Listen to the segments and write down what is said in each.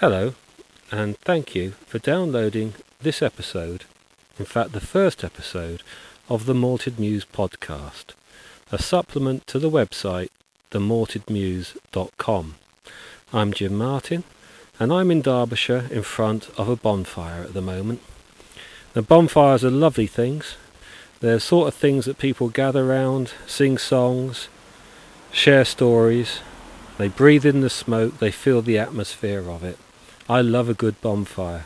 Hello, and thank you for downloading this episode, in fact, the first episode of the Malted Muse podcast, a supplement to the website themaltedmuse.com. I'm Jim Martin, and I'm in Derbyshire in front of a bonfire at the moment. The bonfires are lovely things. They're sort of things that people gather round, sing songs, share stories. They breathe in the smoke, they feel the atmosphere of it. I love a good bonfire.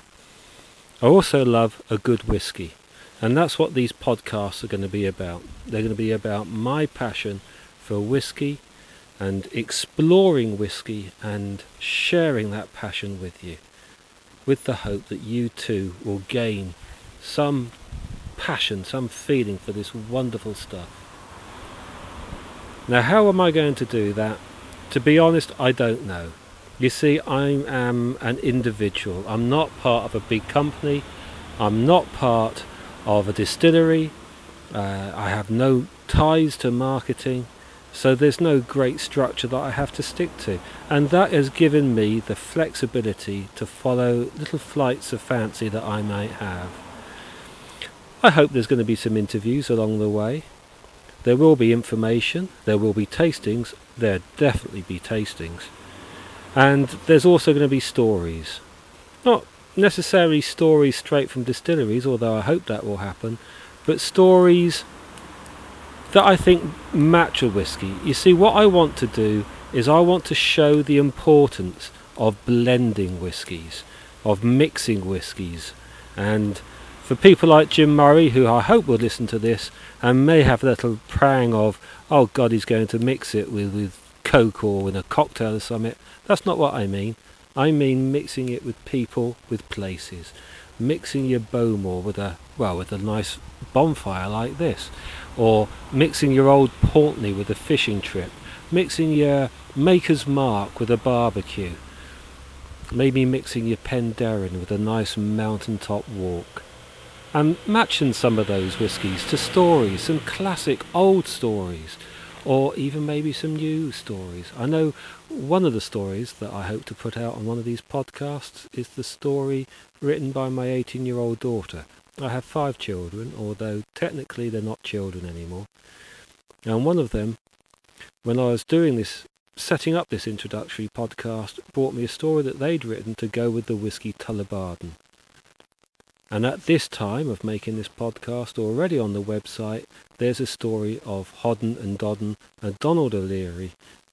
I also love a good whiskey. And that's what these podcasts are going to be about. They're going to be about my passion for whiskey and exploring whiskey and sharing that passion with you, with the hope that you too will gain some passion, some feeling for this wonderful stuff. Now, how am I going to do that? To be honest, I don't know. You see, I am an individual. I'm not part of a big company. I'm not part of a distillery. Uh, I have no ties to marketing. So there's no great structure that I have to stick to. And that has given me the flexibility to follow little flights of fancy that I might have. I hope there's going to be some interviews along the way. There will be information, there will be tastings, there'll definitely be tastings. And there's also going to be stories. Not necessarily stories straight from distilleries, although I hope that will happen, but stories that I think match a whisky. You see, what I want to do is I want to show the importance of blending whiskies, of mixing whiskies, and for people like Jim Murray, who I hope will listen to this and may have a little prang of, oh God, he's going to mix it with, with Coke or with a cocktail or something, that's not what I mean. I mean mixing it with people, with places. Mixing your Bowmore with a, well, with a nice bonfire like this. Or mixing your old Pulteney with a fishing trip. Mixing your Maker's Mark with a barbecue. Maybe mixing your Penderyn with a nice mountaintop walk. And matching some of those whiskies to stories, some classic old stories or even maybe some new stories. I know one of the stories that I hope to put out on one of these podcasts is the story written by my 18 year old daughter. I have five children, although technically they're not children anymore. And one of them, when I was doing this, setting up this introductory podcast, brought me a story that they'd written to go with the whiskey Tullibardine. And at this time of making this podcast, already on the website, there's a story of Hodden and Dodden and Donald O'Leary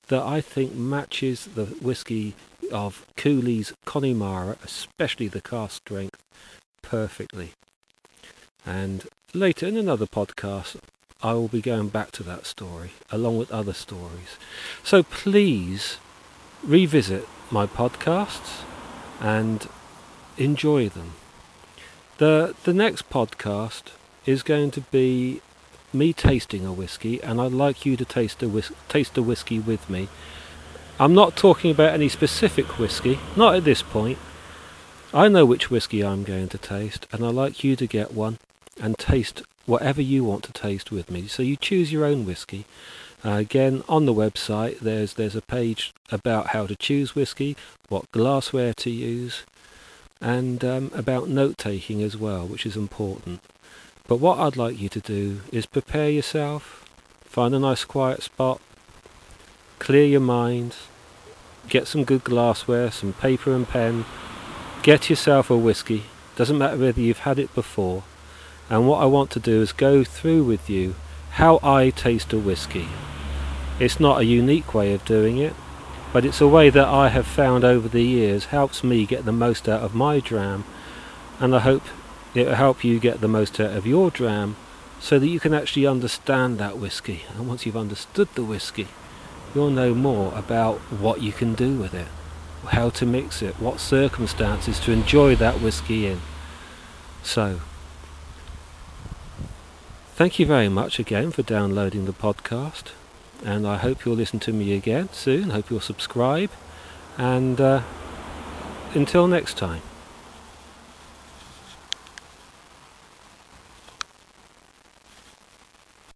that I think matches the whisky of Cooley's Connemara, especially the cask strength, perfectly. And later in another podcast, I will be going back to that story, along with other stories. So please revisit my podcasts and enjoy them. The the next podcast is going to be me tasting a whiskey, and I'd like you to taste a whis- taste a whiskey with me. I'm not talking about any specific whiskey, not at this point. I know which whiskey I'm going to taste, and I'd like you to get one and taste whatever you want to taste with me. So you choose your own whiskey. Uh, again, on the website, there's there's a page about how to choose whiskey, what glassware to use, and um, about note taking as well, which is important. But what I'd like you to do is prepare yourself, find a nice quiet spot, clear your mind, get some good glassware, some paper and pen, get yourself a whiskey, doesn't matter whether you've had it before, and what I want to do is go through with you how I taste a whiskey. It's not a unique way of doing it, but it's a way that I have found over the years helps me get the most out of my dram and I hope it will help you get the most out of your dram so that you can actually understand that whiskey. And once you've understood the whiskey you'll know more about what you can do with it how to mix it what circumstances to enjoy that whiskey in. So thank you very much again for downloading the podcast and I hope you'll listen to me again soon. Hope you'll subscribe, and uh, until next time.